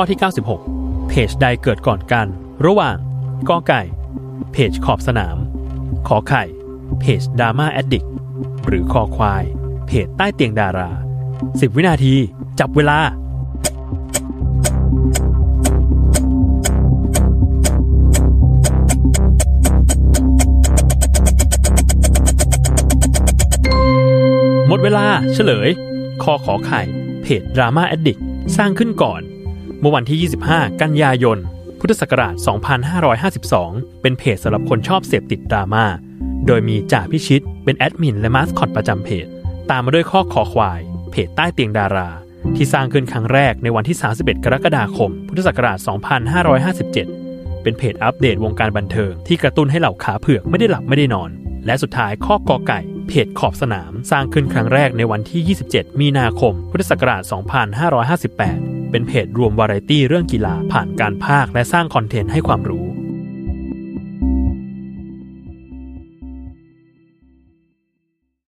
ข้อที่ 96 เพจใดเกิดก่อนกัน ระหว่างกอไก่ เพจขอบสนาม ขอไข่ เพจดราม่าแอดดิกหรือคอควาย เพจใต้เตียงดารา 10 วินาที จับเวลาหมดเวลาเฉลย คอขอไข่ เพจดราม่าแอดดิกสร้างขึ้นก่อน เมื่อวันที่ 25 กันยายน พุทธศักราช 2552 เป็นเพจสำหรับคนชอบเสพติดดราม่า โดยมีจ่าพิชิต เป็นแอดมินและมาสคอตประจำเพจ ตามมาด้วยข้อขอควาย เพจใต้เตียงดารา ที่สร้างขึ้นครั้งแรกในวันที่ 31 กรกฎาคม พุทธศักราช 2557 เป็นเพจอัปเดตวงการบันเทิงที่กระตุ้นให้เหล่าขาเผือกไม่ได้หลับไม่ได้นอน และสุดท้ายข้อกอไก่เพจขอบสนามสร้างขึ้นครั้งแรกในวันที่ 27 มีนาคม พุทธศักราช 2558 เป็นเพจรวมวาไรตี้เรื่องกีฬาผ่านการพากและสร้างคอนเทนต์ให้ความรู้